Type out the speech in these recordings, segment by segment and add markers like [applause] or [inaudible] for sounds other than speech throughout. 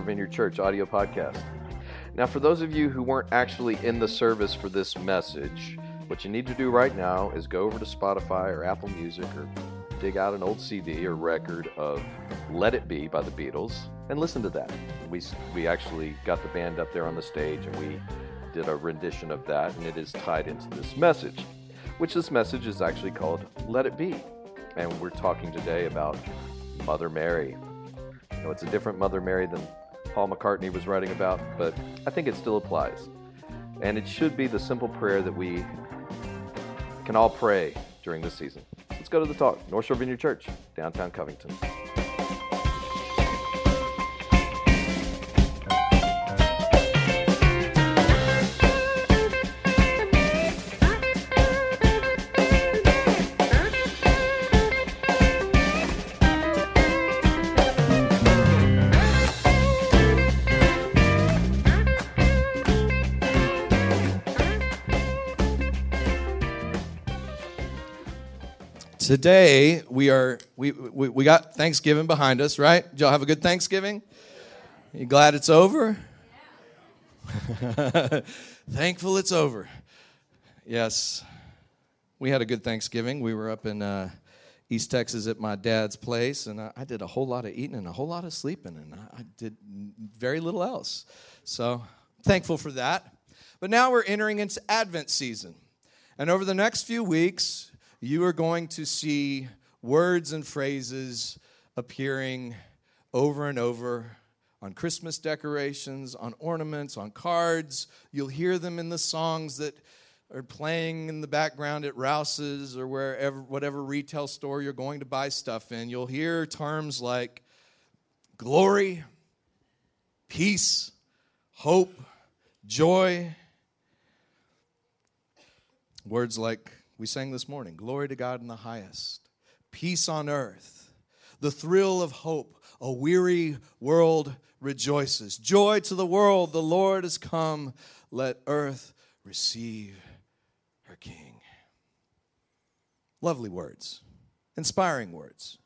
Vineyard Church audio podcast. Now, for those of you who weren't actually in the service for this message, what you need to do right now is go over to Spotify or Apple Music or dig out an old CD or record of Let It Be by the Beatles and listen to that. We, we actually got the band up there on the stage and we did a rendition of that, and it is tied into this message, which this message is actually called Let It Be. And we're talking today about Mother Mary. You know, it's a different Mother Mary than Paul McCartney was writing about, but I think it still applies. And it should be the simple prayer that we can all pray during this season. Let's go to the talk. North Shore Vineyard Church, downtown Covington. Today we are we, we we got Thanksgiving behind us, right? Did y'all have a good Thanksgiving? You glad it's over? [laughs] Thankful it's over. Yes, we had a good Thanksgiving. We were up in uh, East Texas at my dad's place, and I, I, did a whole lot of eating and a whole lot of sleeping, and I, I did very little else. So thankful for that. But now we're entering into Advent season, and over the next few weeks you are going to see words and phrases appearing over and over on Christmas decorations, on ornaments, on cards. You'll hear them in the songs that are playing in the background at Rouse's or wherever, whatever retail store you're going to buy stuff in. You'll hear terms like glory, peace, hope, joy. Words like we sang this morning Glory to God in the highest, peace on earth, the thrill of hope. A weary world rejoices. Joy to the world, the Lord has come. Let earth receive her King. Lovely words, inspiring words.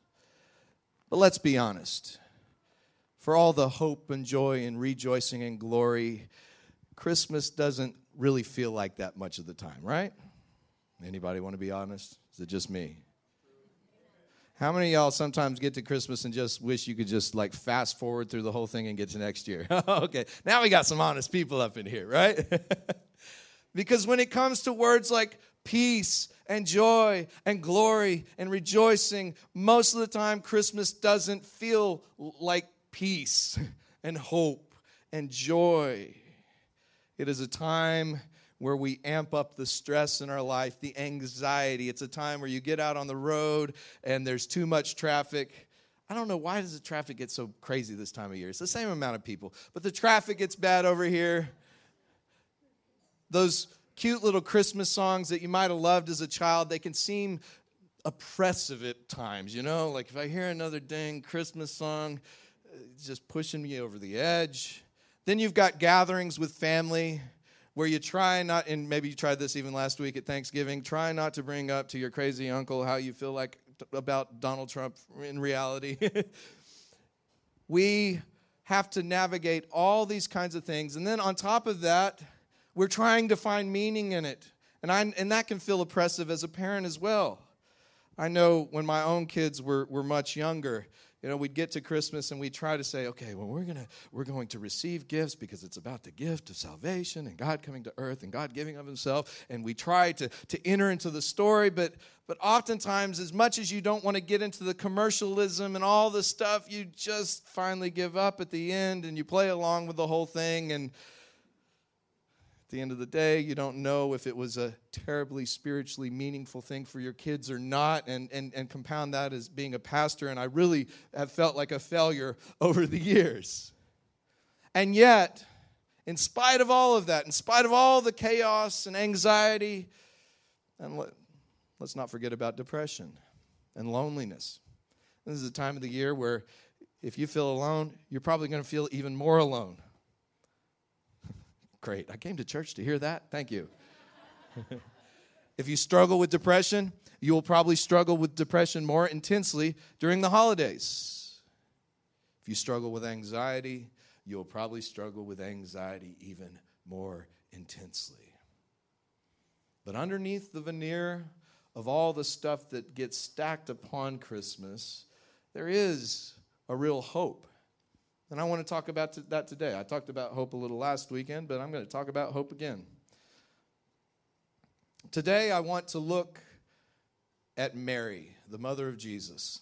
But let's be honest. For all the hope and joy and rejoicing and glory, Christmas doesn't really feel like that much of the time, right? Anybody want to be honest? Is it just me? How many y'all sometimes get to Christmas and just wish you could just like fast forward through the whole thing and get to next year? [laughs] okay, now we got some honest people up in here, right? [laughs] because when it comes to words like peace and joy and glory and rejoicing, most of the time Christmas doesn't feel like peace [laughs] and hope and joy. It is a time where we amp up the stress in our life, the anxiety. It's a time where you get out on the road and there's too much traffic. I don't know why does the traffic get so crazy this time of year? It's the same amount of people, but the traffic gets bad over here. Those cute little Christmas songs that you might have loved as a child, they can seem oppressive at times, you know? Like if I hear another dang Christmas song, it's just pushing me over the edge. Then you've got gatherings with family where you try not, and maybe you tried this even last week at Thanksgiving, try not to bring up to your crazy uncle how you feel like about Donald Trump in reality. [laughs] we have to navigate all these kinds of things. And then on top of that, we're trying to find meaning in it. And, I, and that can feel oppressive as a parent as well. I know when my own kids were, were much younger, you know, we'd get to Christmas and we'd try to say, okay, well, we're gonna we're going to receive gifts because it's about the gift of salvation and God coming to earth and God giving of Himself. And we try to to enter into the story, but but oftentimes, as much as you don't want to get into the commercialism and all the stuff, you just finally give up at the end and you play along with the whole thing and at the end of the day, you don't know if it was a terribly spiritually meaningful thing for your kids or not, and, and, and compound that as being a pastor. And I really have felt like a failure [laughs] over the years. And yet, in spite of all of that, in spite of all the chaos and anxiety, and let, let's not forget about depression and loneliness. This is a time of the year where if you feel alone, you're probably going to feel even more alone. Great. I came to church to hear that. Thank you. [laughs] if you struggle with depression, you will probably struggle with depression more intensely during the holidays. If you struggle with anxiety, you'll probably struggle with anxiety even more intensely. But underneath the veneer of all the stuff that gets stacked upon Christmas, there is a real hope. And I want to talk about that today. I talked about hope a little last weekend, but I'm going to talk about hope again. Today, I want to look at Mary, the mother of Jesus.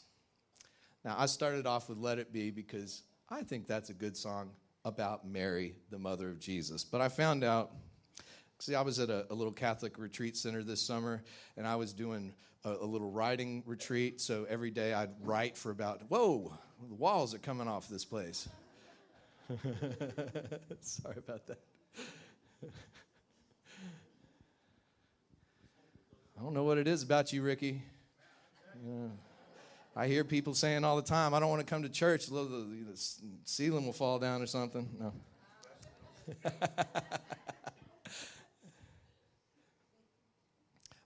Now, I started off with Let It Be because I think that's a good song about Mary, the mother of Jesus. But I found out, see, I was at a, a little Catholic retreat center this summer, and I was doing a, a, little writing retreat. So every day I'd write for about, whoa, the walls are coming off this place. [laughs] Sorry about that. I don't know what it is about you, Ricky. Yeah. I hear people saying all the time, I don't want to come to church. The, the, the ceiling will fall down or something. No. [laughs]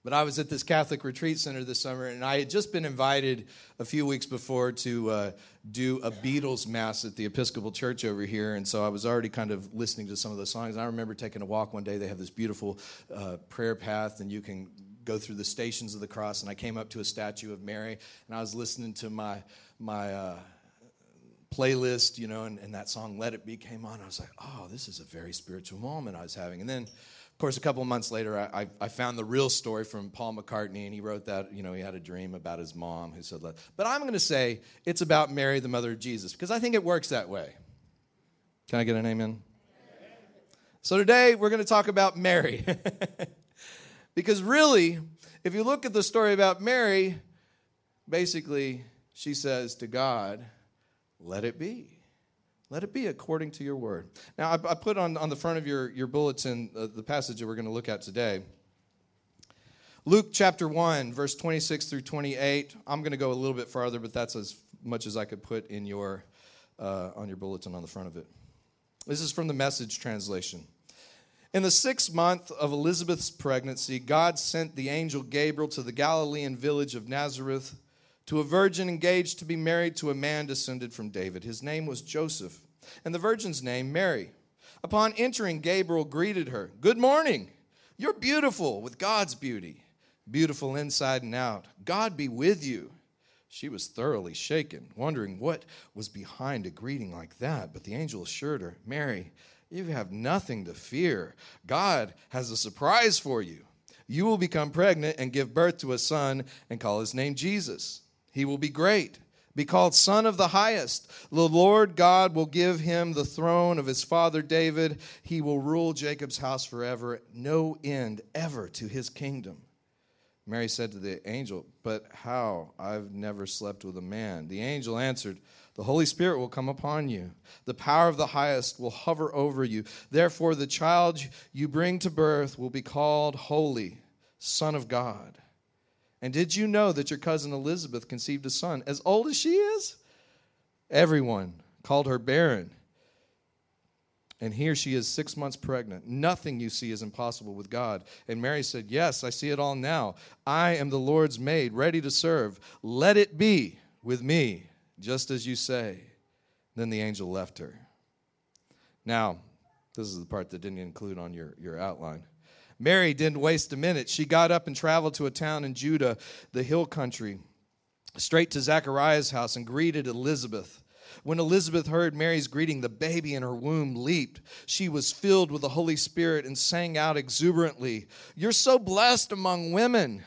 but I was at this Catholic retreat center this summer, and I had just been invited a few weeks before to uh, do a Beatles mass at the Episcopal Church over here, and so I was already kind of listening to some of those songs. And I remember taking a walk one day. They have this beautiful uh, prayer path, and you can go through the stations of the cross, and I came up to a statue of Mary, and I was listening to my my uh, playlist, you know, and, and that song "Let It Be" came on. I was like, oh, this is a very spiritual moment I was having, and then. Of course, a couple of months later, I, I, found the real story from Paul McCartney, and he wrote that, you know, he had a dream about his mom who said, but I'm going to say it's about Mary, the mother of Jesus, because I think it works that way. Can I get an amen? So today, we're going to talk about Mary. [laughs] Because really, if you look at the story about Mary, basically she says to God, Let it be. Let it be according to your word. Now, I, I put on, on the front of your, your bulletin uh, the passage that we're going to look at today. Luke chapter 1, verse 26 through 28. I'm going to go a little bit farther, but that's as much as I could put in your, uh, on your bulletin on the front of it. This is from the message translation. In the sixth month of Elizabeth's pregnancy, God sent the angel Gabriel to the Galilean village of Nazareth to a virgin engaged to be married to a man descended from David. His name was Joseph, and the virgin's name Mary. Upon entering, Gabriel greeted her Good morning. You're beautiful with God's beauty, beautiful inside and out. God be with you. She was thoroughly shaken, wondering what was behind a greeting like that. But the angel assured her, Mary, you have nothing to fear. God has a surprise for you. You will become pregnant and give birth to a son and call his name Jesus. He will be great, be called Son of the Highest. The Lord God will give him the throne of his father David. He will rule Jacob's house forever, no end ever to his kingdom. Mary said to the angel, But how? I've never slept with a man. The angel answered, the Holy Spirit will come upon you. The power of the highest will hover over you. Therefore, the child you bring to birth will be called Holy, Son of God. And did you know that your cousin Elizabeth conceived a son as old as she is? Everyone called her barren. And here she is six months pregnant. Nothing you see is impossible with God. And Mary said, Yes, I see it all now. I am the Lord's maid, ready to serve. Let it be with me just as you say. Then the angel left her. Now, this is the part that didn't include on your, your outline. Mary didn't waste a minute. She got up and traveled to a town in Judah, the hill country, straight to Zachariah's house and greeted Elizabeth. When Elizabeth heard Mary's greeting, the baby in her womb leaped. She was filled with the Holy Spirit and sang out exuberantly, You're so blessed among women,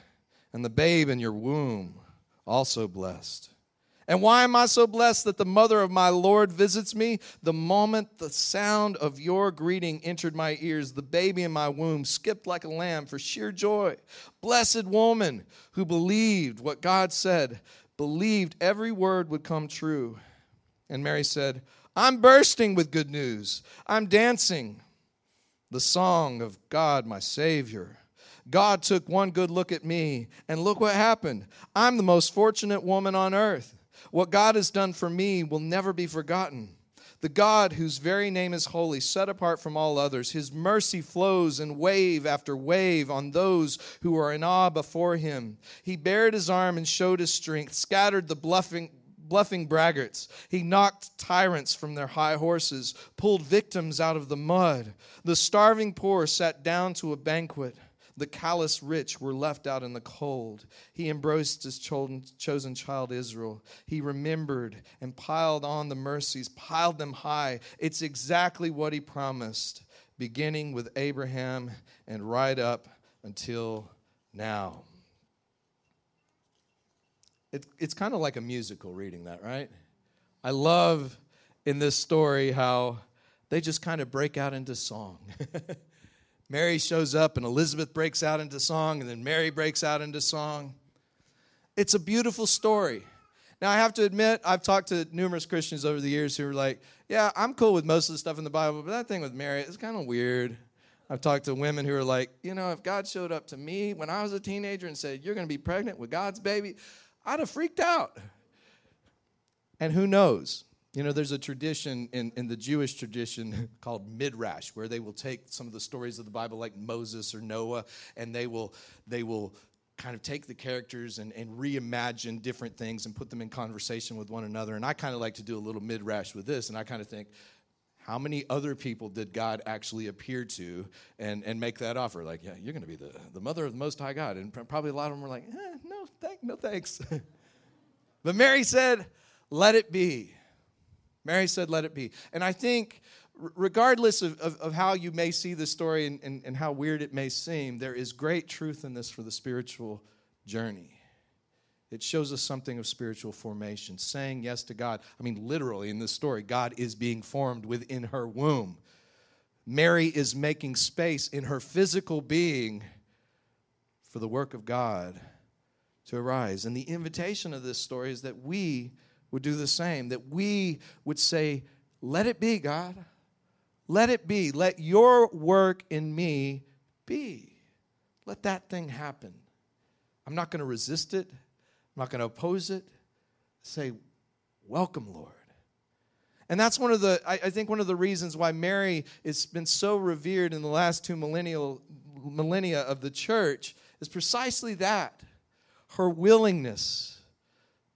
and the babe in your womb also blessed. And why am I so blessed that the mother of my Lord visits me? The moment the sound of your greeting entered my ears, the baby in my womb skipped like a lamb for sheer joy. Blessed woman who believed what God said, believed every word would come true. And Mary said, I'm bursting with good news. I'm dancing the song of God, my Savior. God took one good look at me, and look what happened. I'm the most fortunate woman on earth. What God has done for me will never be forgotten. The God whose very name is holy, set apart from all others, his mercy flows in wave after wave on those who are in awe before him. He bared his arm and showed his strength, scattered the bluffing, bluffing braggarts. He knocked tyrants from their high horses, pulled victims out of the mud. The starving poor sat down to a banquet. The callous rich were left out in the cold. He embraced his chosen child Israel. He remembered and piled on the mercies, piled them high. It's exactly what he promised, beginning with Abraham and right up until now. It, it's kind of like a musical reading that, right? I love in this story how they just kind of break out into song. [laughs] Mary shows up and Elizabeth breaks out into song, and then Mary breaks out into song. It's a beautiful story. Now, I have to admit, I've talked to numerous Christians over the years who are like, yeah, I'm cool with most of the stuff in the Bible, but that thing with Mary is kind of weird. I've talked to women who are like, you know, if God showed up to me when I was a teenager and said, you're going to be pregnant with God's baby, I'd have freaked out. And who knows? You know, there's a tradition in, in the Jewish tradition [laughs] called midrash, where they will take some of the stories of the Bible, like Moses or Noah, and they will they will kind of take the characters and, and reimagine different things and put them in conversation with one another. And I kind of like to do a little midrash with this, and I kind of think, how many other people did God actually appear to and, and make that offer? Like, yeah, you're going to be the, the mother of the Most High God. And probably a lot of them were like, eh, no, thank, no thanks. [laughs] but Mary said, let it be. Mary said, Let it be. And I think, regardless of, of, of how you may see the story and, and, and how weird it may seem, there is great truth in this for the spiritual journey. It shows us something of spiritual formation, saying yes to God. I mean, literally in this story, God is being formed within her womb. Mary is making space in her physical being for the work of God to arise. And the invitation of this story is that we would do the same, that we would say, Let it be, God. Let it be. Let your work in me be. Let that thing happen. I'm not going to resist it, I'm not going to oppose it. Say, Welcome, Lord. And that's one of the, I, think, one of the reasons why Mary has been so revered in the last two millennial, millennia of the church is precisely that her willingness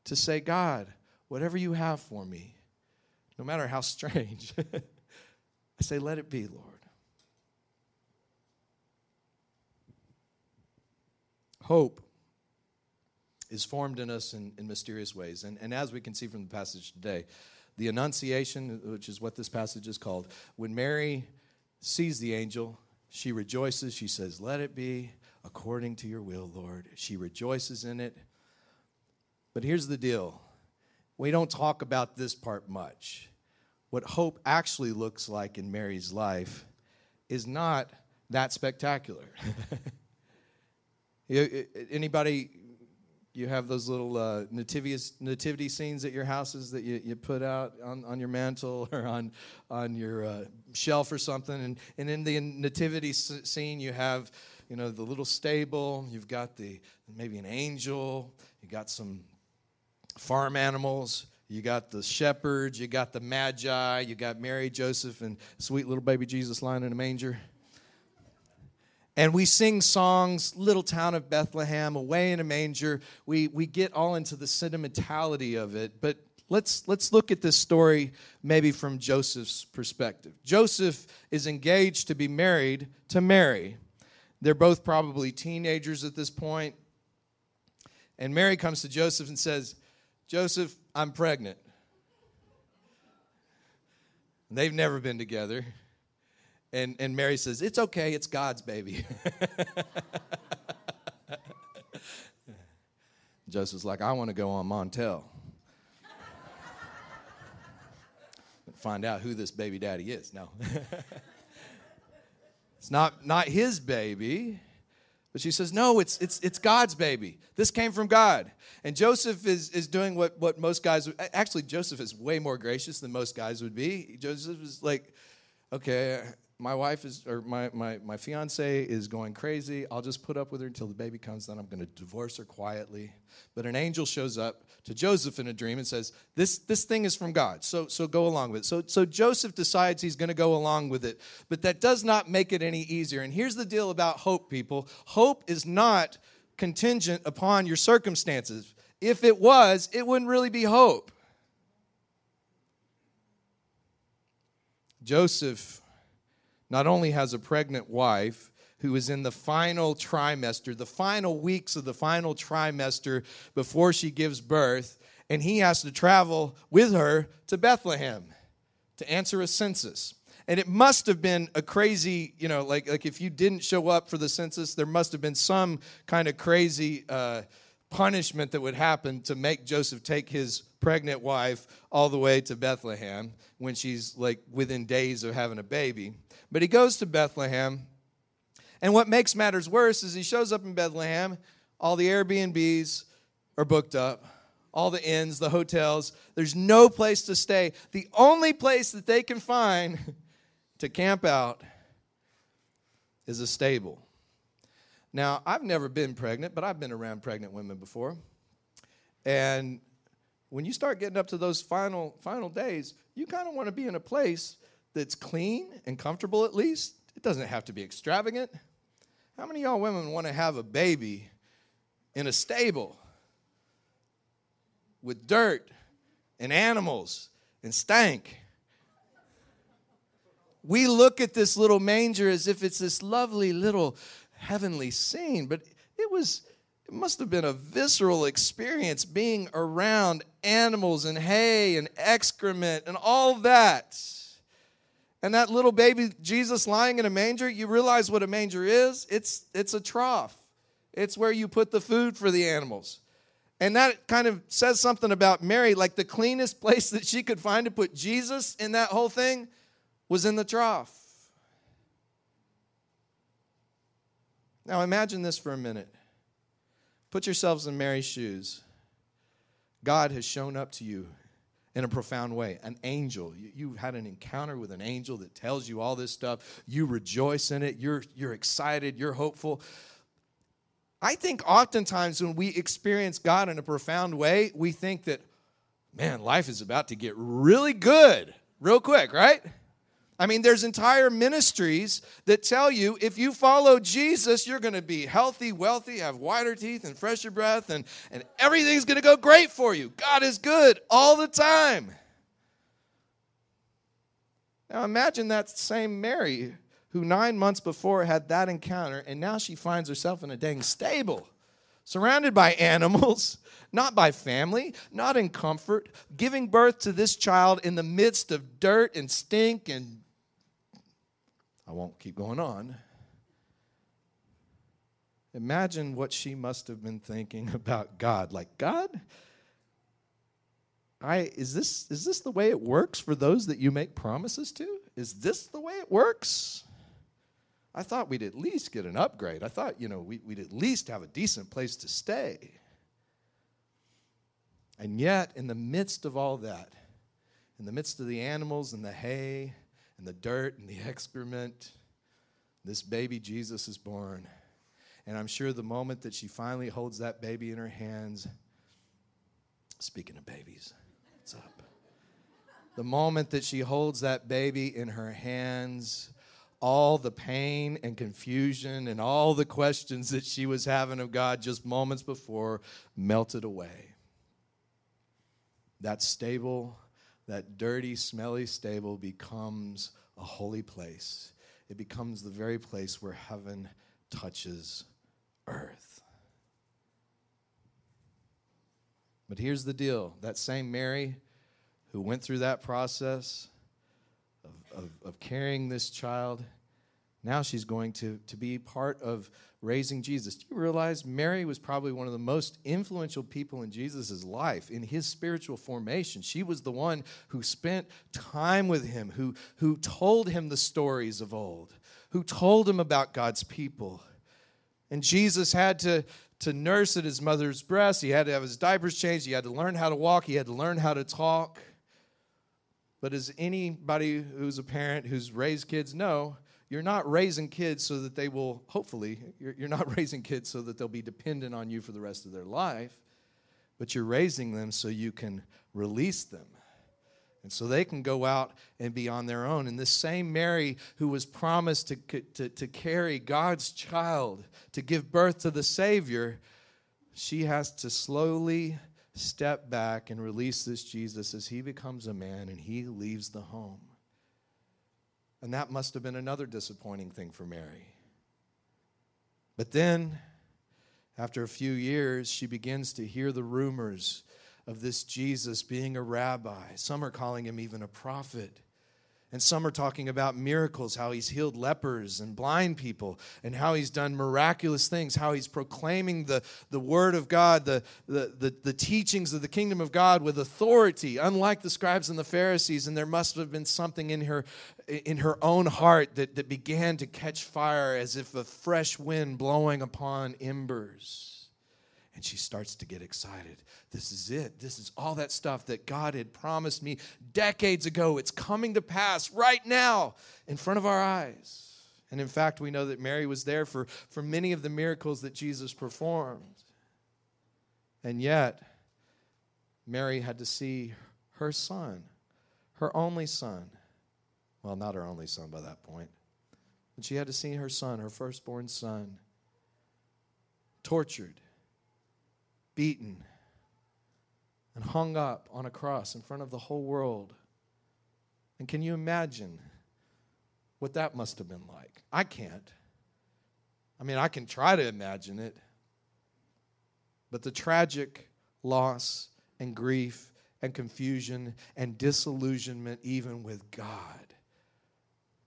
to say, God, whatever you have for me, no matter how strange, [laughs] I say, let it be, Lord. Hope is formed in us in, in mysterious ways. And, and as we can see from the passage today, the Annunciation, which is what this passage is called, when Mary sees the angel, she rejoices. She says, Let it be according to your will, Lord. She rejoices in it. But here's the deal we don't talk about this part much. What hope actually looks like in Mary's life is not that spectacular. [laughs] Anybody, you have those little uh, nativity, nativity scenes at your houses that you, you put out on, on your mantle or on, on your uh, shelf or something. And, and in the nativity scene, you have you know the little stable you've got the maybe an angel you got some farm animals. You got the shepherds, you got the magi, you got Mary, Joseph, and sweet little baby Jesus lying in a manger. And we sing songs, Little Town of Bethlehem, Away in a Manger. We, we get all into the sentimentality of it. But let's, let's look at this story maybe from Joseph's perspective. Joseph is engaged to be married to Mary. They're both probably teenagers at this point. And Mary comes to Joseph and says, Joseph, I'm pregnant. They've never been together. And, and Mary says, It's okay, it's God's baby. [laughs] Joseph's like, I want to go on Montel. [laughs] Find out who this baby daddy is. No. [laughs] it's not, not his baby. But she says, No, it's, it's, it's God's baby. This came from God. And Joseph is, is doing what, what most guys. Actually, Joseph is way more gracious than most guys would be. Joseph is like, Okay, my wife is or my, my, my fiance is going crazy. I'll just put up with her until the baby comes then i'm going to divorce her quietly. But an angel shows up to joseph in a dream and says this this thing is from god. So so go along with it. So so joseph decides he's going to go along with it but that does not make it any easier. And here's the deal about hope people. Hope is not contingent upon your circumstances. If it was it wouldn't really be hope. Joseph not only has a pregnant wife who is in the final trimester, the final weeks of the final trimester before she gives birth, and he has to travel with her to Bethlehem to answer a census. And it must have been a crazy, you know, like, like if you didn't show up for the census, there must have been some kind of crazy uh, punishment that would happen to make Joseph take his pregnant wife all the way to Bethlehem when she's like within days of having a baby. But he goes to Bethlehem. And what makes matters worse is he shows up in Bethlehem, all the Airbnbs are booked up, all the inns, the hotels. There's no place to stay. The only place that they can find [laughs] to camp out is a stable. Now, I've never been pregnant, but I've been around pregnant women before. And when you start getting up to those final final days, you kind of want to be in a place that's clean and comfortable at least. It doesn't have to be extravagant. How many y'all women want to have a baby in a stable with dirt and animals and stank? We look at this little manger as if it's this lovely little heavenly scene, but it was it must have been a visceral experience being around animals and hay and excrement and all that. And that little baby Jesus lying in a manger, you realize what a manger is? It's it's a trough. It's where you put the food for the animals. And that kind of says something about Mary, like the cleanest [laughs] place that she could find to put Jesus in that whole thing was in the trough. Now imagine this for a minute. Put yourselves in Mary's shoes. God has shown up to you in a profound way. An angel. You, you, had an encounter with an angel that tells you all this stuff. You rejoice in it. You're, you're excited. You're hopeful. I think oftentimes when we experience God in a profound way, we think that, man, life is about to get really good real quick, right? I mean, there's entire ministries that tell you if you follow Jesus, you're going to be healthy, wealthy, have whiter teeth and fresher breath, and, and everything's going to go great for you. God is good all the time. Now imagine that same Mary who nine months before had that encounter, and now she finds herself in a dang stable, surrounded by [laughs] animals, not by family, not in comfort, giving birth to this child in the midst of dirt and stink and I won't keep going on. Imagine what she must have been thinking [laughs] about God. Like, God, I is this is this the way it works for those that you make promises to? Is this the way it works? I thought we'd at least get an upgrade. I thought, you know, we, would at least have a decent place to stay. And yet, in the midst of all that, in the midst of the animals and the hay and the dirt and the [laughs] excrement, this baby Jesus is born. And I'm sure the moment that she finally holds that baby in her hands, speaking of babies, what's up? The moment that she holds that baby in her hands, all the pain and confusion and all the questions that she was having of God just moments before melted away. That stable that dirty, smelly stable becomes a holy place. It becomes the very place where heaven touches earth. But here's the deal that same Mary who went through that process of, of, of carrying this child, now she's going to, to be part of raising Jesus. Do you realize Mary was probably one of the most influential people in Jesus' life, in his spiritual formation? She was the one who spent time with him, who, who told him the stories of old, who told him about God's people. And Jesus had to, to nurse at his mother's breast. He had to have his diapers changed. He had to learn how to walk. He had to learn how to talk. But as anybody who's a parent who's raised kids know, you're not raising kids so that they will, hopefully, you're, you're not [laughs] raising kids so that they'll be dependent on you for the rest of their life, but you're raising them so you can release them. And so they can go out and be on their own. And this same Mary who was promised to, to, to carry God's child, to give birth to the Savior, she has to slowly step back and release this Jesus as he becomes a man and he leaves the home. And that must have been another disappointing thing for Mary. But then, after a few years, she begins to hear the rumors of this Jesus being a rabbi. Some are calling him even a prophet. And some are talking about miracles, how he's healed lepers and blind people, and how he's done miraculous things, how he's proclaiming the, the word of God, the, the, the, the teachings of the kingdom of God with authority, unlike the scribes and the Pharisees. And there must have been something in her, in her own heart that, that began to catch fire as if a fresh wind blowing upon embers. And she starts to get excited. This is it. This is all that stuff that God had promised me decades ago. It's coming to pass right now in front of our eyes. And in fact, we know that Mary was there for, for many of the miracles that Jesus performed. And yet, Mary had to see her son, her only son. Well, not her only son by that point, but she had to see her son, her firstborn son, tortured beaten, and hung up on a cross in front of the whole world. And can you imagine what that must have been like? I can't. I mean, I can try to imagine it. But the tragic loss and grief and confusion and disillusionment, even with God.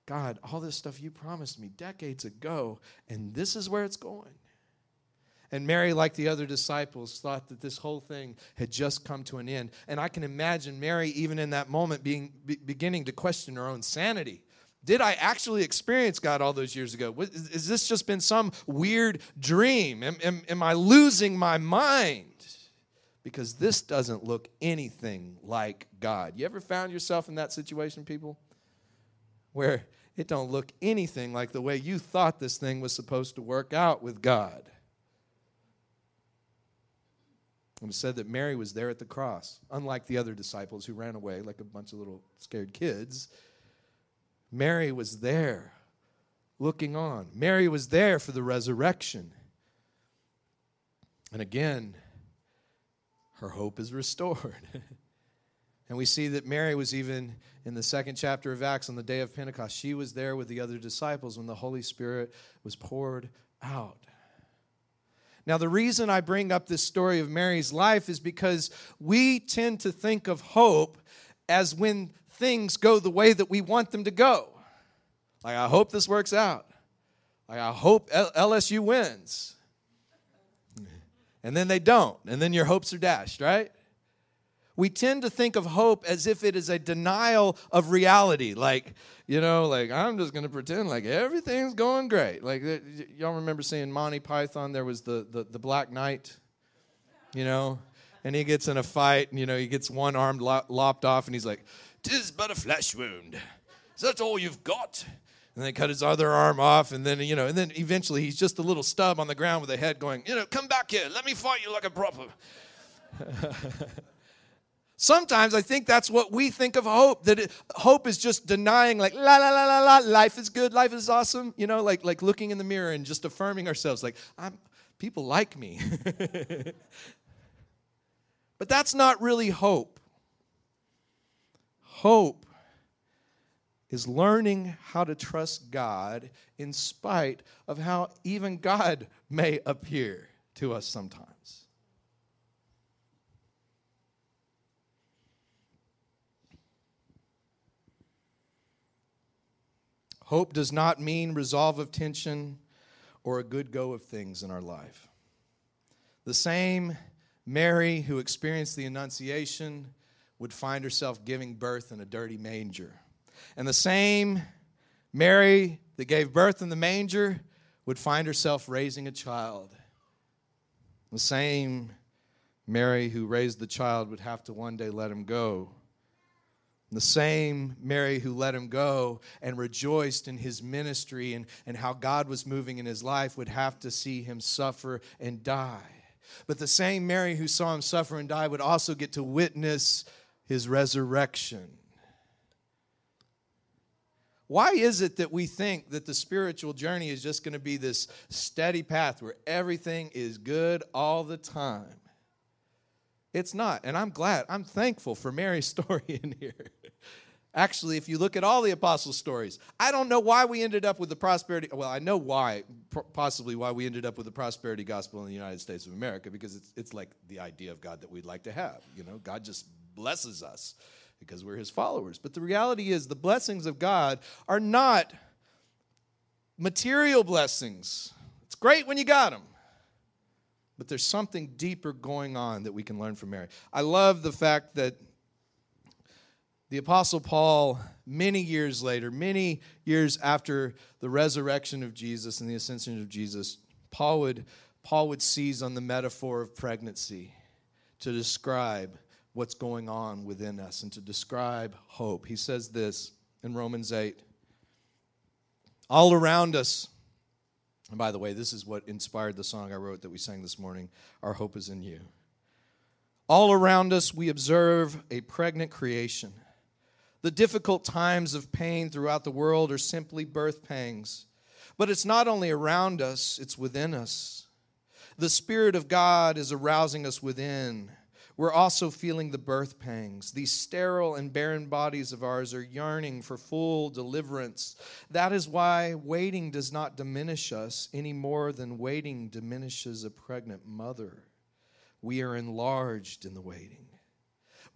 God, all this stuff you promised me decades ago, and this is where it's going. And Mary, like the other disciples, thought that this whole thing had just come to an end. And I can imagine Mary, even in that moment, being be, beginning to question her own sanity. Did I actually experience God all those years ago? Has this just been some weird dream? Am, am, am I losing my mind? Because this doesn't look anything like God. You ever found yourself in that situation, people? Where it don't look anything like the way you thought this thing was supposed to work out with God. It was said that Mary was there at the cross, unlike the other disciples who ran away like a bunch of little scared kids. Mary was there looking on. Mary was there for the resurrection. And again, her hope is restored. [laughs] and we see that Mary was even in the second chapter of Acts on the day of Pentecost. She was there with the other disciples when the Holy Spirit was poured out. Now, the reason I bring up this story of Mary's life is because we tend to think of hope as when things go the way that we want them to go. Like, I hope this works out. Like, I hope LSU wins. And then they don't. And then your hopes are dashed, right? We tend to think of hope as if it is a denial of reality. Like, you know, like I'm just going to pretend like everything's going great. Like, y'all remember seeing Monty Python? There was the, the, the Black Knight, you know, and he gets in a fight, and, you know, he gets one arm lopped off, and he's like, Tis but a flesh wound. Is that all you've got? And they cut his other arm off, and then, you know, and then eventually he's just a little stub on the ground with a head going, you know, come back here, let me fight you like a proper. [laughs] Sometimes I think that's what we think of hope. That it, hope is just denying, like la la la la la, life is good, life is awesome. You know, like like looking in the mirror and just affirming ourselves, like I'm people like me. [laughs] but that's not really hope. Hope is learning how to trust God in spite of how even God [laughs] may appear to us sometimes. Hope does not mean resolve of tension or a good go of things in our life. The same Mary who experienced the Annunciation would find herself giving birth in a dirty manger. And the same Mary that gave birth in the manger would find herself raising a child. The same Mary who raised the child would have to one day let him go the same Mary who let him go and rejoiced in his ministry and, and how God was moving in his life would have to see him suffer and die. But the same Mary who saw him suffer and die would also get to witness his resurrection. Why is it that we think that the spiritual journey is just going to be this steady path where everything is good all the time? It's not. And I'm glad, I'm thankful for Mary's [laughs] story in here. Actually, if you look at all the apostle stories, I don't know why we ended up with the prosperity. Well, I know why, possibly why we ended up with the prosperity gospel in the United States of America, because it's, it's like the idea of God that we'd like to have. You know, God just blesses us because we're his followers. But the reality is, the blessings of God are not material blessings. It's great when you got them. But there's something deeper going on that we can learn from Mary. I love the fact that the Apostle Paul, many years later, many years after the resurrection of Jesus and the ascension of Jesus, Paul would, Paul would seize on the metaphor of pregnancy to describe what's going on within us and to describe hope. He says this in Romans 8 All around us, and by the way, this is what inspired the song I wrote that we sang this morning Our Hope is in You. All around us, we observe a pregnant creation the difficult times of pain throughout the world are simply birth pangs. But it's not only around us, it's within us. The Spirit of God is arousing us within. We're also feeling the birth pangs. These sterile and barren bodies of ours are yearning for full deliverance. That is why waiting does not diminish us any more than waiting diminishes a pregnant mother. We are enlarged in the waiting.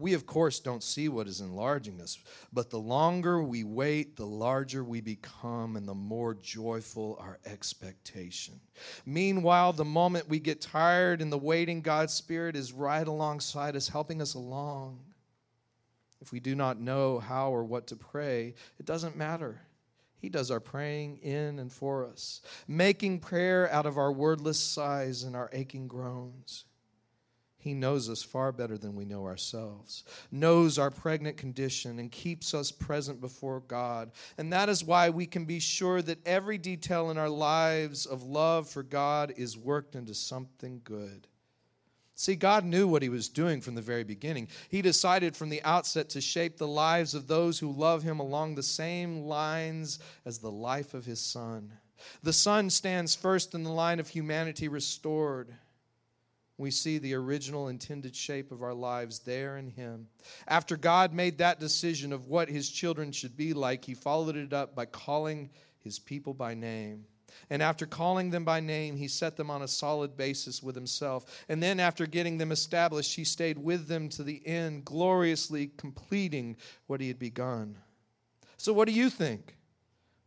We, of course, don't see what is enlarging us, but the longer we wait, the larger we become and the more joyful our expectation. Meanwhile, the moment we get tired in the waiting, God's Spirit is right alongside us, helping us along. If we do not know how or what to pray, it doesn't matter. He does our praying in and for us, making prayer out of our wordless sighs and our aching groans. He knows us far better than we know ourselves, knows our pregnant condition, and keeps us present before God. And that is why we can be sure that every detail in our lives of love for God is worked into something good. See, God knew what He was doing from the very beginning. He decided from the outset to shape the lives of those who love Him along the same lines as the life of His Son. The Son stands first in the line of humanity restored we see the original intended shape of our lives there in Him. After God made that decision of what His children should be like, He followed it up by calling His people by name. And after calling them by name, He set them on a solid basis with Himself. And then, after getting them established, He stayed with them to the end, gloriously completing what He had begun. So, what do you think?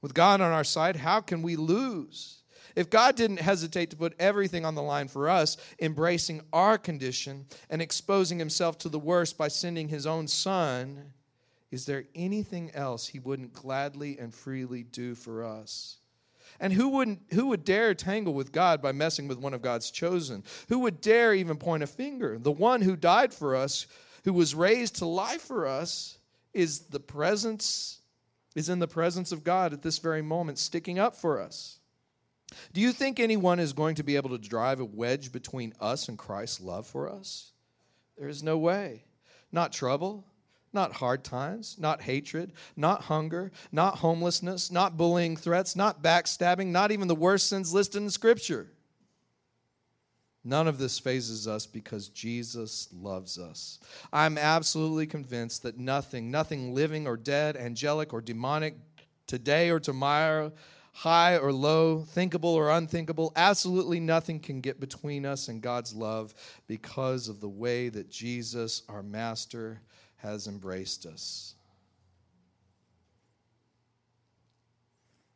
With God on our side, how can we lose? If God didn't hesitate to put everything on the line for us, embracing our condition and exposing himself to the worst by sending his own son, is there anything else he wouldn't gladly and freely do for us? And who wouldn't who would dare tangle with God by messing with one of God's chosen? Who would dare even point a finger? The one who died for us, who was raised to life for us, is the presence is in the presence of God at this very moment sticking up for us. Do you think anyone is going to be able to drive a wedge between us and Christ's love for us? There is no way. Not trouble, not hard times, not hatred, not hunger, not homelessness, not bullying threats, not backstabbing, not even the worst sins listed in Scripture. None of this fazes us because Jesus loves us. I'm absolutely convinced that nothing, nothing living or dead, angelic or demonic, today or tomorrow, high or low, thinkable or unthinkable, absolutely nothing can get between us and God's love because of the way that Jesus, our Master, has embraced us.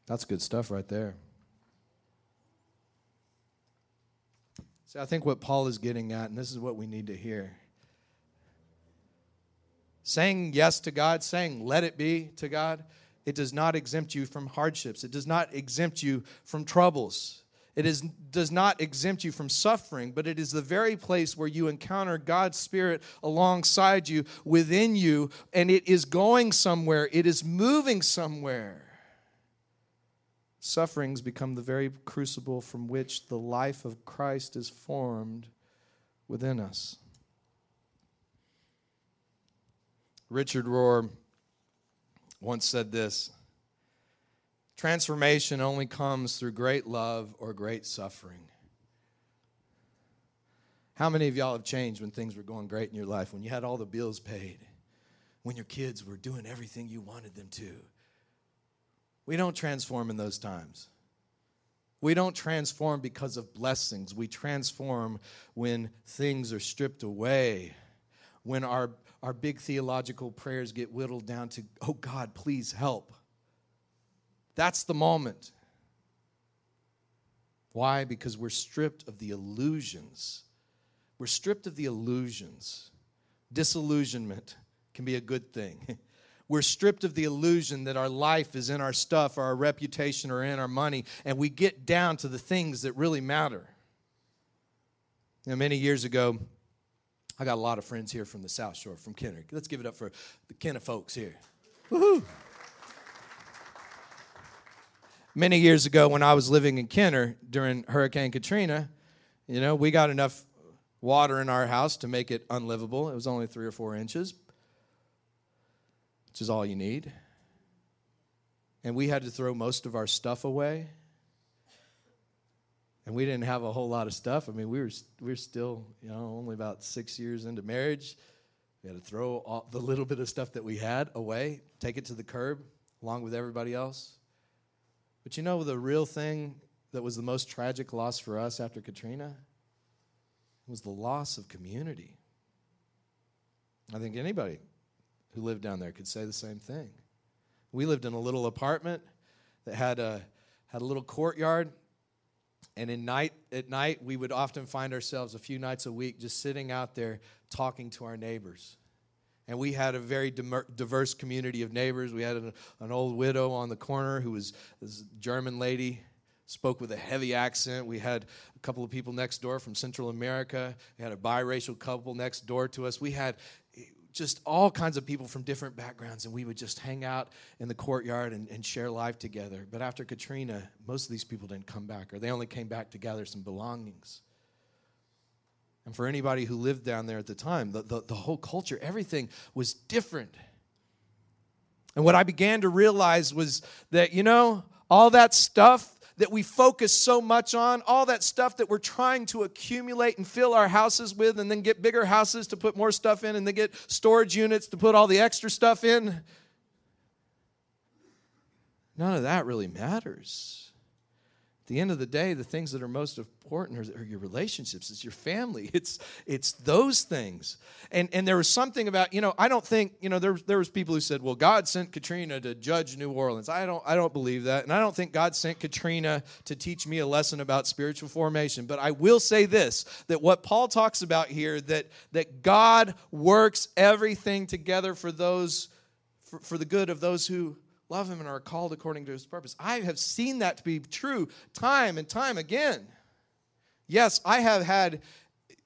That's good stuff right there. See, I think what Paul is getting at, and this is what we need to hear saying yes to God, saying let it be to God, it does not exempt you from hardships. It does not exempt you from troubles. It is, does not exempt you from suffering, but it is the very place where you encounter God's Spirit alongside you, within you, and it is going somewhere. It is moving somewhere. Sufferings become the very crucible from which the life of Christ is formed within us. Richard Rohr once said this Transformation only comes through great love or great suffering. How many of y'all have changed when things were going great in your life, when you had all the bills paid, when your kids were doing everything you wanted them to. We don't transform in those times. We don't transform because of blessings. We transform when things are stripped away, when our, our big theological prayers get whittled down to, oh God, please help. That's the moment. Why? Because we're stripped of the illusions. We're stripped of the illusions. Disillusionment can be a good thing. [laughs] We're stripped of the illusion that our life is in our stuff or our reputation or in our money, and we get down to the things that really matter. Now, many years ago, I got a lot of friends here from the South Shore, from Kenner. Let's give it up for the Kenner folks here. Woohoo! Many years ago, when I was living in Kenner during Hurricane Katrina, you know, we got enough water in our house to make it unlivable. It was only three or four inches, which is all you need. And we had to throw most of our stuff away. And we didn't have a whole lot of stuff. I mean, we were, we were still, you know, only about six years into marriage. We had to throw all, the little bit of stuff that we had away, take it to the curb along with everybody else. But you know, the real thing that was the most tragic loss for us after Katrina was the loss of community. I think anybody who lived down there could say the same thing. We lived in a little apartment that had a, had a little courtyard. And in night, at night, we would often find ourselves a few nights a week just sitting out there talking to our neighbors. And we had a very diverse community of neighbors. We had an, an old widow on the corner who was, a German lady, spoke with a heavy accent. We had a couple of people next door from Central America. We had a biracial couple next door to us. We had just all kinds of people from different backgrounds, and we would just hang out in the courtyard and, and, share life together. But after Katrina, most of these people didn't come back, or they only came back to gather some belongings. And for anybody who lived down there at the time, the, the, the whole culture, everything was different. And what I began to realize was that, you know, all that stuff that we focus so much on, all that stuff that we're trying to accumulate and fill our houses with, and then get bigger houses to put more stuff in, and then get storage units to put all the extra stuff in. None of that really matters the end of the day, the things that are most important are, your relationships. It's your family. [laughs] It's it's those things. And and there was something about you know I don't think you know there there was people who said well God sent Katrina to judge New Orleans. I don't I don't believe that, and I don't think God sent Katrina to teach me a lesson about spiritual formation. But I will say this: that what Paul talks about here that that God works everything together for those for, for the good of those who love him and are called according to his purpose. I have seen that to be true time and time again. Yes, I have had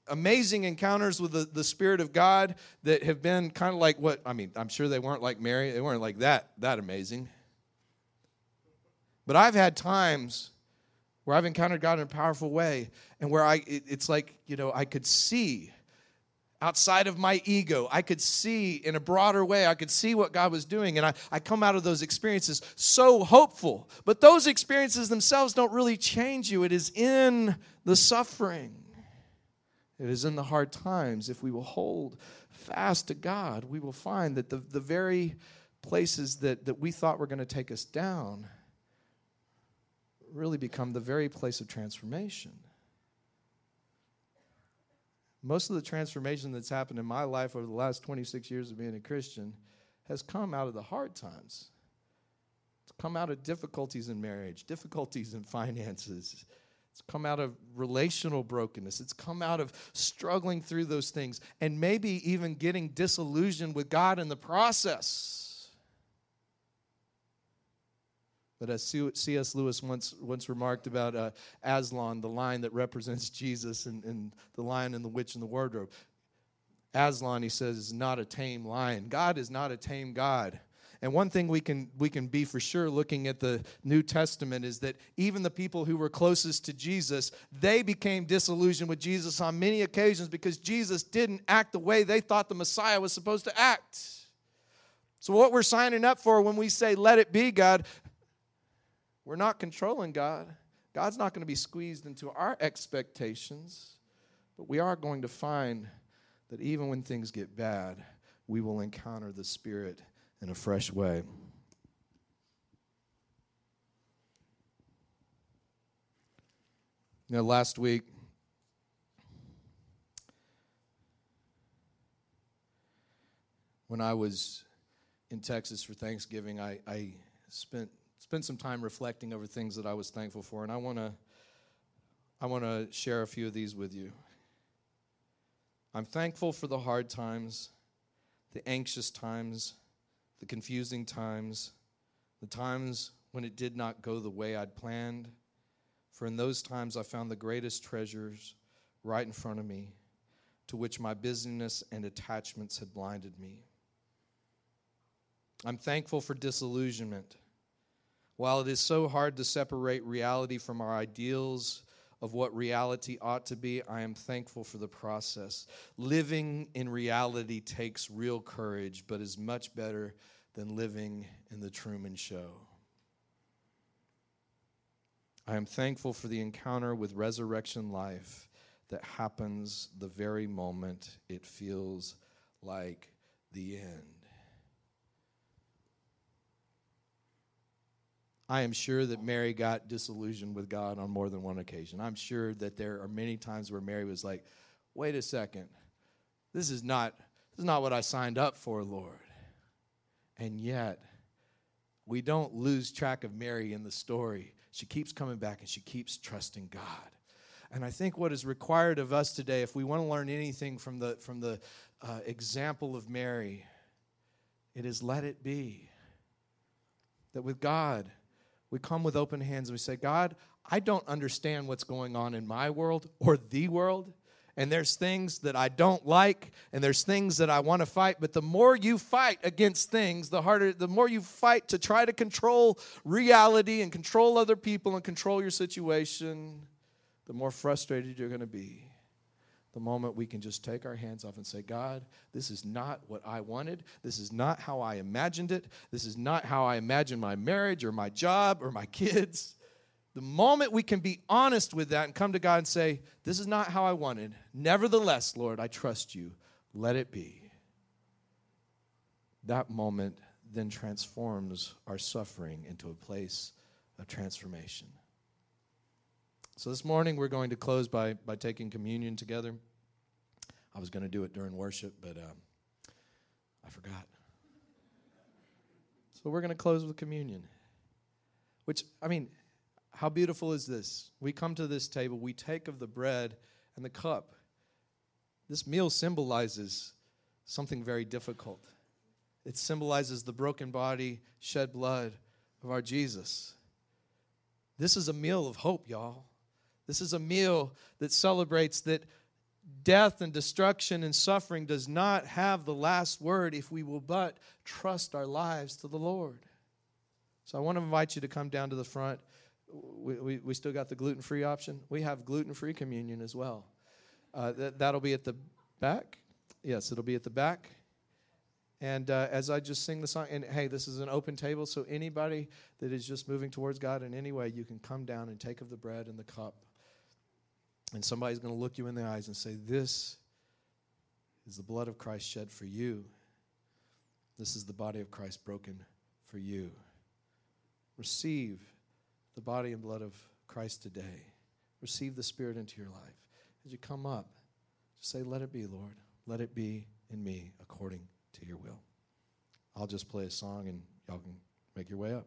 amazing encounters with the, the Spirit of God that have been kind of like what, I mean, I'm sure they weren't like Mary, they weren't like that, that amazing. But I've had times where I've encountered God in a powerful way and where I, it, it's like, you know, I could see outside of my ego. I could see in a broader way, I could see what God was doing. And I, I come out of those experiences so hopeful. But those experiences themselves don't really change you, it is in the suffering, it is in the hard times. If we will hold fast to God, we will find that the, the very places that, that we thought were going to take us down really become the very place of transformation most of the transformation that's happened in my life over the last 26 years of being a Christian has come out of the hard times. It's come out of difficulties in marriage, difficulties in finances. It's come out of relational brokenness. It's come out of struggling through those things and maybe even getting disillusioned with God in the process. But as C.S. Lewis once, once remarked about uh, Aslan, the lion that represents [laughs] Jesus, and, and the lion and the witch in the wardrobe, Aslan, he says, is not a tame lion. God is not a tame God. And one thing we can, we can be for sure looking at the New Testament is that even the people who were closest to Jesus, they became disillusioned with Jesus on many occasions because Jesus didn't act the way they thought the Messiah was supposed to act. So, what we're signing up for when we say, let it be, God, we're not controlling God. God's not going to be squeezed into our expectations, but we are going to find that even when things get bad, we will encounter the Spirit in a fresh way. You know, last week, when I was in Texas for Thanksgiving, I, I spent spent some time reflecting over things that I was thankful for, and I want to I want to share a few of these with you. I'm thankful for the hard times, the anxious times, the confusing times, the times when it did not go the way I'd planned. For in those times I found the greatest treasures right in front of me, to which my busyness and attachments had blinded me. I'm thankful for disillusionment. While it is so hard to separate reality from our ideals of what reality ought to be, I am thankful for the process. Living in reality takes real courage, but is much better than living in the Truman Show. I am thankful for the encounter with resurrection life that happens the very moment it feels like the end. I am sure that Mary got disillusioned with God on more than one occasion. I'm sure that there are many times where Mary was like, "Wait a second. This is not this is not what I signed up for, Lord." And yet, we don't lose track of Mary in the story. She keeps coming back and she keeps trusting God. And I think what is required of us today, if we want to learn anything from the, from the uh, example of Mary, it is let it be. That with God, we come with open hands and we say, God, I don't understand what's going on in my world or the world. And there's things that I don't like, and there's things that I want to fight. But the more you fight against things, the harder, the more you fight to try to control reality and control other people and control your situation, the more frustrated you're going to be the moment we can just take our hands off and say, God, this is not what I wanted. This is not how I imagined it. This is not how I imagined my marriage or my job or my kids. The moment we can be honest with that and come to God and say, This is not how I wanted. Nevertheless, Lord, I trust you. Let it be. That moment then transforms our suffering into a place of transformation. So this morning we're going to close by, by taking communion together. I was going to do it during worship, but um, I forgot. So we're going to close with communion. Which, I mean, how beautiful is this? We come to this table, we take of the bread and the cup. This meal symbolizes something very difficult. It symbolizes the broken body, shed blood of our Jesus. This is a meal of hope, y'all. This is a meal that celebrates that death and destruction and suffering does not have the last word if we will but trust our lives to the Lord. So I want to invite you to come down to the front. We, we, we still got the gluten free option. We have gluten free communion as well. Uh, that, that'll be at the back. Yes, it'll be at the back. And uh, as I just sing the song, and hey, this is an open table, so anybody that is just moving towards God in any way, you can come down and take of the bread and the cup. And somebody's going to look you in the eyes and say, This is the blood of Christ shed for you. This is the body of Christ broken for you. Receive the body and blood of Christ today. Receive the Spirit into your life. As you come up, just say, Let it be, Lord. Let it be in me according to your will. I'll just play a song and y'all can make your way up.